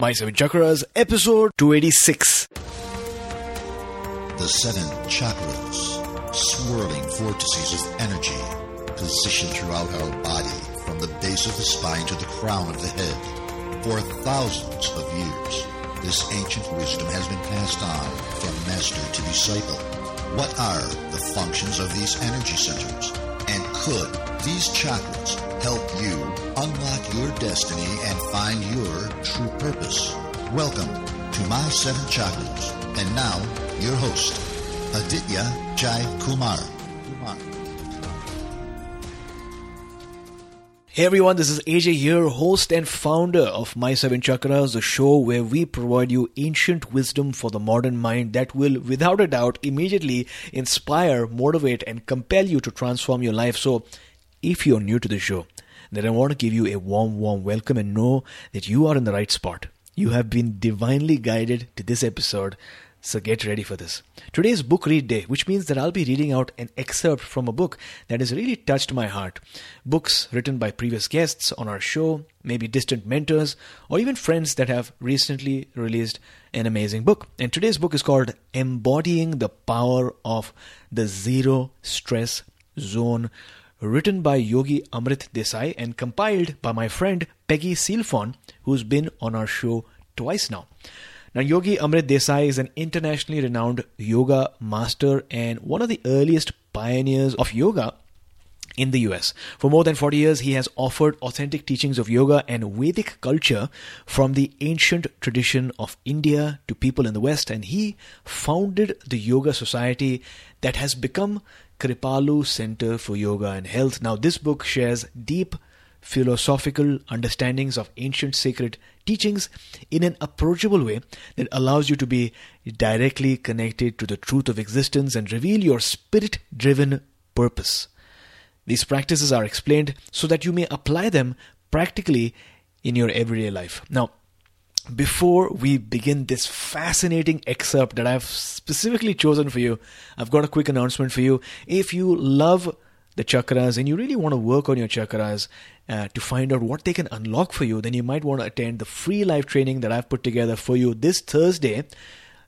My Seven Chakras, episode 286. The seven chakras, swirling vortices of energy, positioned throughout our body from the base of the spine to the crown of the head. For thousands of years, this ancient wisdom has been passed on from master to disciple. What are the functions of these energy centers? And could these chakras help you unlock your destiny and find your true purpose? Welcome to My Seven Chakras. And now, your host, Aditya Jai Kumar. Hey everyone, this is AJ here, host and founder of My Seven Chakras, the show where we provide you ancient wisdom for the modern mind that will, without a doubt, immediately inspire, motivate, and compel you to transform your life. So, if you're new to the show, then I want to give you a warm, warm welcome and know that you are in the right spot. You have been divinely guided to this episode so get ready for this. Today is book read day, which means that I'll be reading out an excerpt from a book that has really touched my heart. Books written by previous guests on our show, maybe distant mentors, or even friends that have recently released an amazing book. And today's book is called Embodying the Power of the Zero Stress Zone, written by Yogi Amrit Desai and compiled by my friend Peggy Sealfon, who's been on our show twice now. Now, Yogi Amrit Desai is an internationally renowned yoga master and one of the earliest pioneers of yoga in the US. For more than 40 years, he has offered authentic teachings of yoga and Vedic culture from the ancient tradition of India to people in the West, and he founded the Yoga Society that has become Kripalu Center for Yoga and Health. Now, this book shares deep philosophical understandings of ancient sacred teachings in an approachable way that allows you to be directly connected to the truth of existence and reveal your spirit driven purpose. These practices are explained so that you may apply them practically in your everyday life. Now, before we begin this fascinating excerpt that I've specifically chosen for you, I've got a quick announcement for you. If you love the chakras and you really want to work on your chakras uh, to find out what they can unlock for you, then you might want to attend the free live training that I've put together for you this Thursday.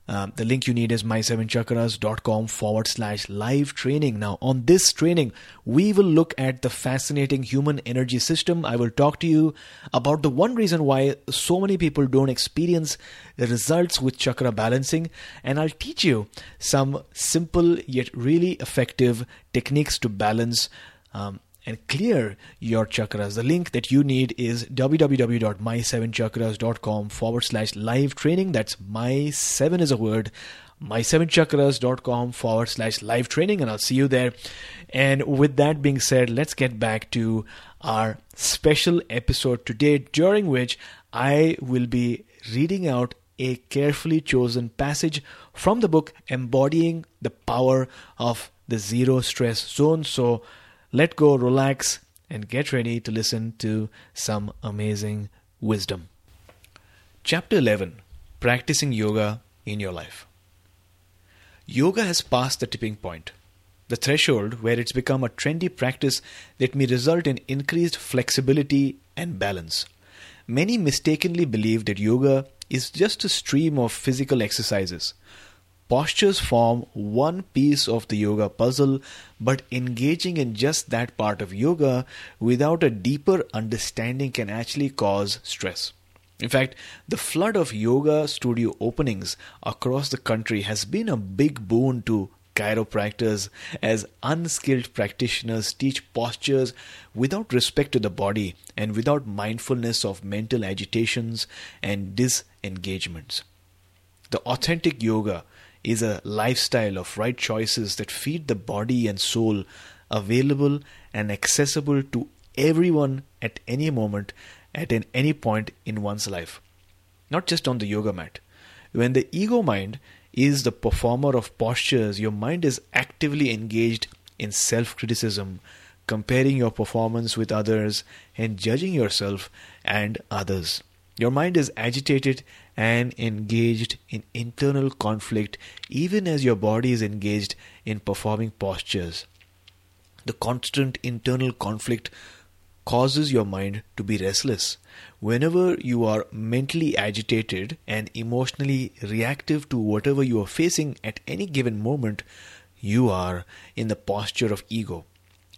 Um, the link you need is my7chakras.com forward slash live training. Now, on this training, we will look at the fascinating human energy system. I will talk to you about the one reason why so many people don't experience the results with chakra balancing, and I'll teach you some simple yet really effective techniques to balance. Um, and clear your chakras. The link that you need is www.my7chakras.com forward slash live training. That's my seven is a word. My7chakras.com forward slash live training, and I'll see you there. And with that being said, let's get back to our special episode today, during which I will be reading out a carefully chosen passage from the book Embodying the Power of the Zero Stress Zone. So, let go, relax, and get ready to listen to some amazing wisdom. Chapter 11 Practicing Yoga in Your Life. Yoga has passed the tipping point, the threshold where it's become a trendy practice that may result in increased flexibility and balance. Many mistakenly believe that yoga is just a stream of physical exercises. Postures form one piece of the yoga puzzle, but engaging in just that part of yoga without a deeper understanding can actually cause stress. In fact, the flood of yoga studio openings across the country has been a big boon to chiropractors as unskilled practitioners teach postures without respect to the body and without mindfulness of mental agitations and disengagements. The authentic yoga is a lifestyle of right choices that feed the body and soul, available and accessible to everyone at any moment, at any point in one's life. Not just on the yoga mat. When the ego mind is the performer of postures, your mind is actively engaged in self criticism, comparing your performance with others, and judging yourself and others. Your mind is agitated and engaged in internal conflict, even as your body is engaged in performing postures. The constant internal conflict causes your mind to be restless. Whenever you are mentally agitated and emotionally reactive to whatever you are facing at any given moment, you are in the posture of ego.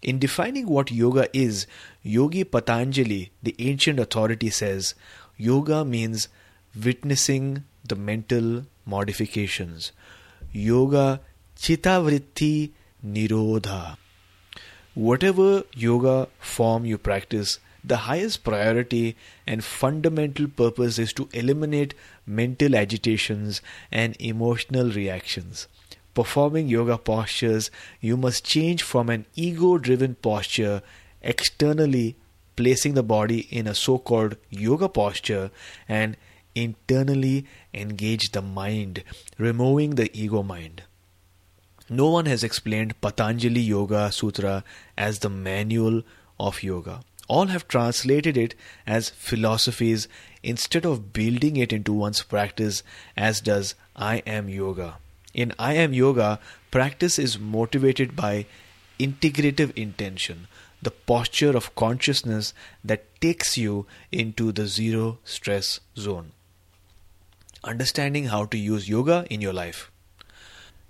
In defining what yoga is, Yogi Patanjali, the ancient authority, says yoga means witnessing the mental modifications. Yoga Chittavritti Nirodha. Whatever yoga form you practice, the highest priority and fundamental purpose is to eliminate mental agitations and emotional reactions. Performing yoga postures, you must change from an ego driven posture externally, placing the body in a so called yoga posture, and internally engage the mind, removing the ego mind. No one has explained Patanjali Yoga Sutra as the manual of yoga. All have translated it as philosophies instead of building it into one's practice, as does I Am Yoga. In I Am Yoga, practice is motivated by integrative intention, the posture of consciousness that takes you into the zero stress zone. Understanding how to use yoga in your life.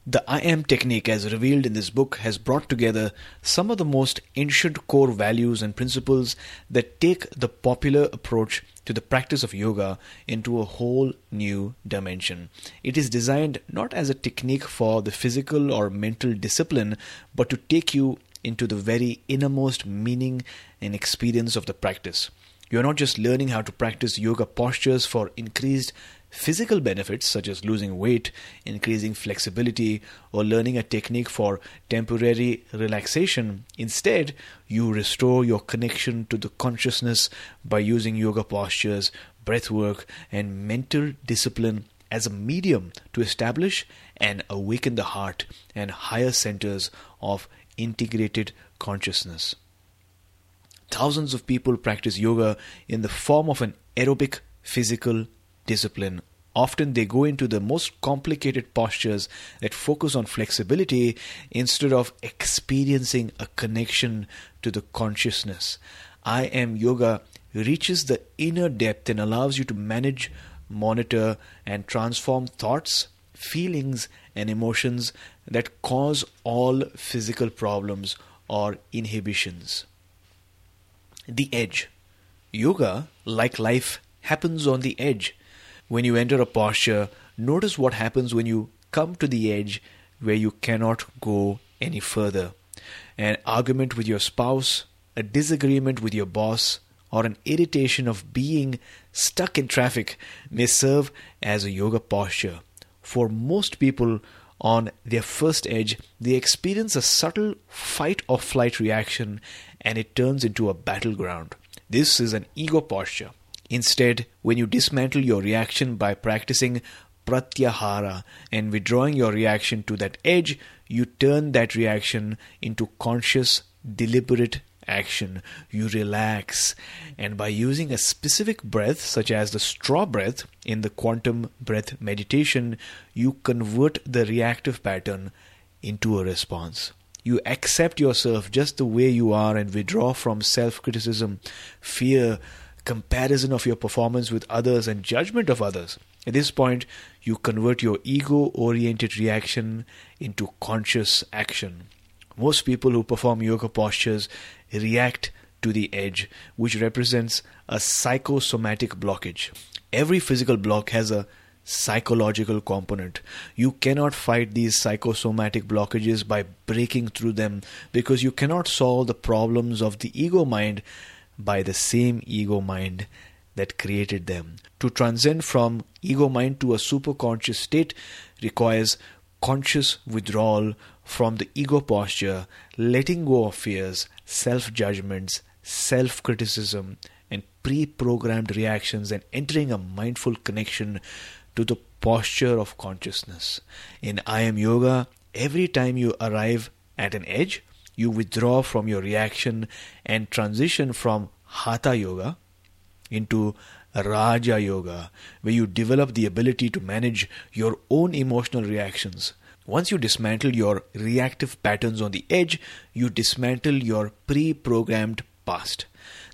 The I am technique, as revealed in this book, has brought together some of the most ancient core values and principles that take the popular approach to the practice of yoga into a whole new dimension. It is designed not as a technique for the physical or mental discipline, but to take you into the very innermost meaning and experience of the practice. You are not just learning how to practice yoga postures for increased physical benefits such as losing weight, increasing flexibility, or learning a technique for temporary relaxation. Instead, you restore your connection to the consciousness by using yoga postures, breath work, and mental discipline as a medium to establish and awaken the heart and higher centers of integrated consciousness. Thousands of people practice yoga in the form of an aerobic physical discipline. Often they go into the most complicated postures that focus on flexibility instead of experiencing a connection to the consciousness. I am yoga reaches the inner depth and allows you to manage, monitor, and transform thoughts, feelings, and emotions that cause all physical problems or inhibitions. The edge. Yoga, like life, happens on the edge. When you enter a posture, notice what happens when you come to the edge where you cannot go any further. An argument with your spouse, a disagreement with your boss, or an irritation of being stuck in traffic may serve as a yoga posture. For most people on their first edge, they experience a subtle fight or flight reaction and it turns into a battleground. This is an ego posture. Instead, when you dismantle your reaction by practicing pratyahara and withdrawing your reaction to that edge, you turn that reaction into conscious, deliberate action. You relax. And by using a specific breath, such as the straw breath in the quantum breath meditation, you convert the reactive pattern into a response. You accept yourself just the way you are and withdraw from self criticism, fear, comparison of your performance with others, and judgment of others. At this point, you convert your ego oriented reaction into conscious action. Most people who perform yoga postures react to the edge, which represents a psychosomatic blockage. Every physical block has a psychological component. You cannot fight these psychosomatic blockages by breaking through them because you cannot solve the problems of the ego mind by the same ego mind that created them. To transcend from ego mind to a superconscious state requires conscious withdrawal from the ego posture, letting go of fears, self judgments, self criticism, and pre programmed reactions, and entering a mindful connection to the posture of consciousness. In I Am Yoga, every time you arrive at an edge, you withdraw from your reaction and transition from Hatha Yoga into Raja Yoga, where you develop the ability to manage your own emotional reactions. Once you dismantle your reactive patterns on the edge, you dismantle your pre programmed past.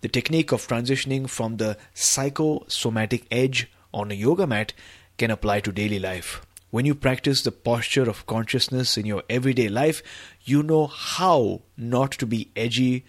The technique of transitioning from the psychosomatic edge on a yoga mat can apply to daily life. When you practice the posture of consciousness in your everyday life, you know how not to be edgy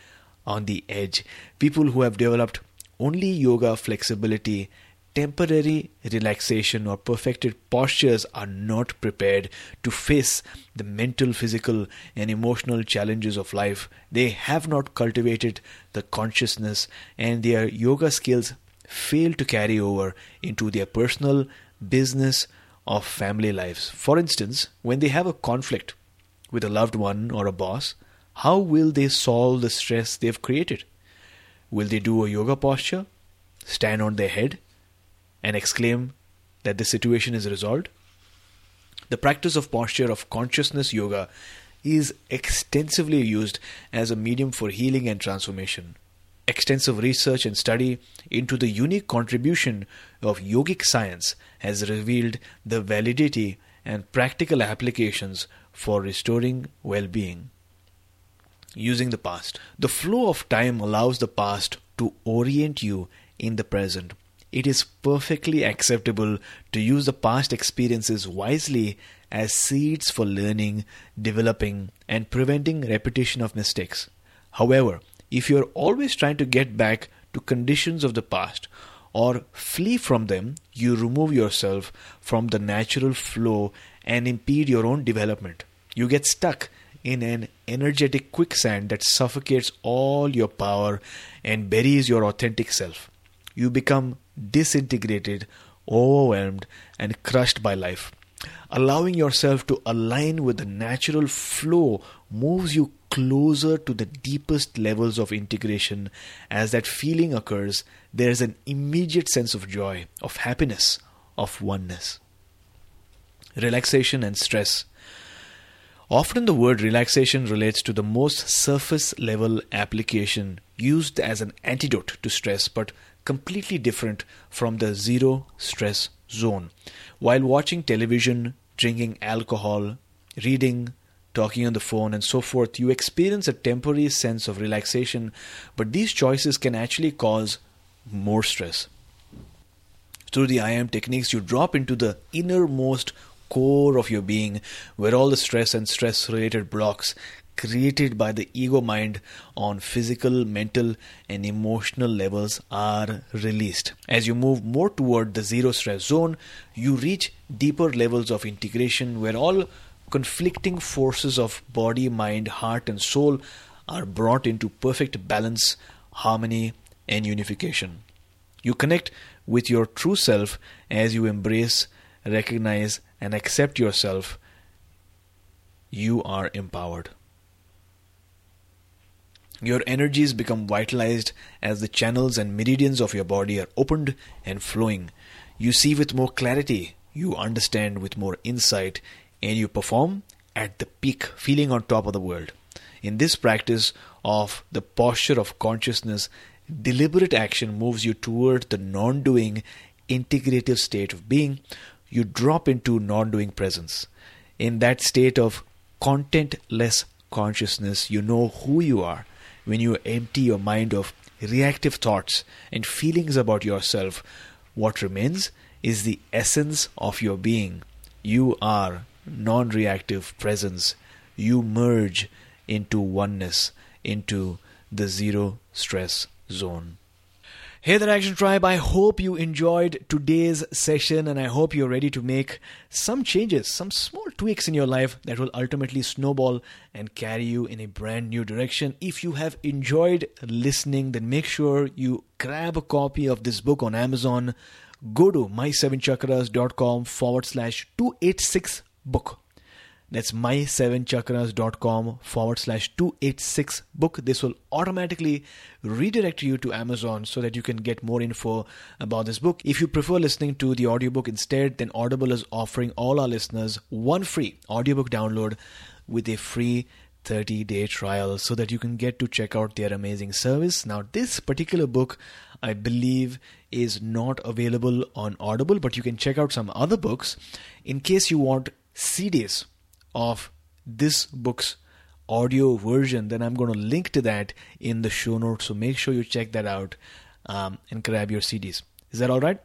on the edge. People who have developed only yoga flexibility, temporary relaxation, or perfected postures are not prepared to face the mental, physical, and emotional challenges of life. They have not cultivated the consciousness, and their yoga skills fail to carry over into their personal, business, or family lives. For instance, when they have a conflict with a loved one or a boss, how will they solve the stress they've created? Will they do a yoga posture, stand on their head, and exclaim that the situation is resolved? The practice of posture of consciousness yoga is extensively used as a medium for healing and transformation. Extensive research and study into the unique contribution of yogic science has revealed the validity and practical applications for restoring well being using the past. The flow of time allows the past to orient you in the present. It is perfectly acceptable to use the past experiences wisely as seeds for learning, developing, and preventing repetition of mistakes. However, if you are always trying to get back to conditions of the past or flee from them, you remove yourself from the natural flow and impede your own development. You get stuck in an energetic quicksand that suffocates all your power and buries your authentic self. You become disintegrated, overwhelmed, and crushed by life. Allowing yourself to align with the natural flow moves you closer to the deepest levels of integration. As that feeling occurs, there is an immediate sense of joy, of happiness, of oneness. Relaxation and stress Often the word relaxation relates to the most surface level application used as an antidote to stress, but completely different from the zero stress zone. While watching television, drinking alcohol, reading, talking on the phone, and so forth, you experience a temporary sense of relaxation, but these choices can actually cause more stress. Through the I am techniques, you drop into the innermost core of your being, where all the stress and stress related blocks created by the ego mind on physical, mental, and emotional levels are released. As you move more toward the zero stress zone, you reach deeper levels of integration where all conflicting forces of body, mind, heart, and soul are brought into perfect balance, harmony, and unification. You connect with your true self as you embrace, recognize, and accept yourself, you are empowered. Your energies become vitalized as the channels and meridians of your body are opened and flowing. You see with more clarity, you understand with more insight, and you perform at the peak, feeling on top of the world. In this practice, of the posture of consciousness, deliberate action moves you toward the non doing, integrative state of being. You drop into non doing presence. In that state of contentless consciousness, you know who you are when you empty your mind of reactive thoughts and feelings about yourself. What remains is the essence of your being. You are non reactive presence. You merge into oneness, into the zero stress zone. Hey there, Action Tribe. I hope you enjoyed today's session and I hope you're ready to make some changes, some small tweaks in your life that will ultimately snowball and carry you in a brand new direction. If you have enjoyed listening, then make sure you grab a copy of this book on Amazon. Go to my7chakras.com forward slash 286 book. That's my7chakras.com forward slash 286 book. This will automatically redirect you to Amazon so that you can get more info about this book. If you prefer listening to the audiobook instead, then Audible is offering all our listeners one free audiobook download with a free 30 day trial so that you can get to check out their amazing service. Now, this particular book, I believe, is not available on Audible, but you can check out some other books in case you want CDs of this book's audio version, then I'm going to link to that in the show notes. So make sure you check that out um, and grab your CDs. Is that all right?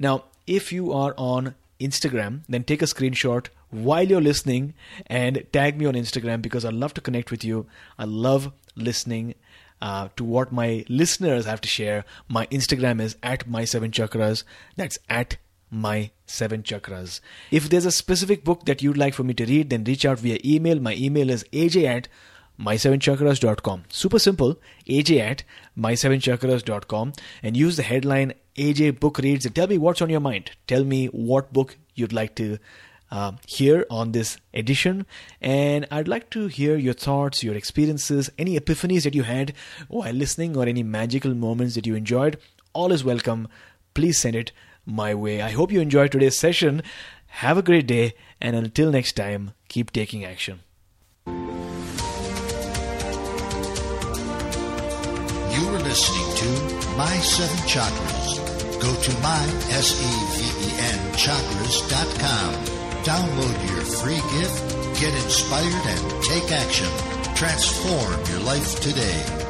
Now, if you are on Instagram, then take a screenshot while you're listening and tag me on Instagram because I love to connect with you. I love listening uh, to what my listeners have to share. My Instagram is at my seven chakras. That's at my seven chakras. If there's a specific book that you'd like for me to read, then reach out via email. My email is aj at my7chakras.com. Super simple, aj at my7chakras.com and use the headline AJ Book Reads and tell me what's on your mind. Tell me what book you'd like to uh, hear on this edition. And I'd like to hear your thoughts, your experiences, any epiphanies that you had while listening, or any magical moments that you enjoyed. All is welcome. Please send it my way. I hope you enjoyed today's session. Have a great day, and until next time, keep taking action. You are listening to My Seven Chakras. Go to my, S-E-V-E-N, chakras.com. Download your free gift, get inspired, and take action. Transform your life today.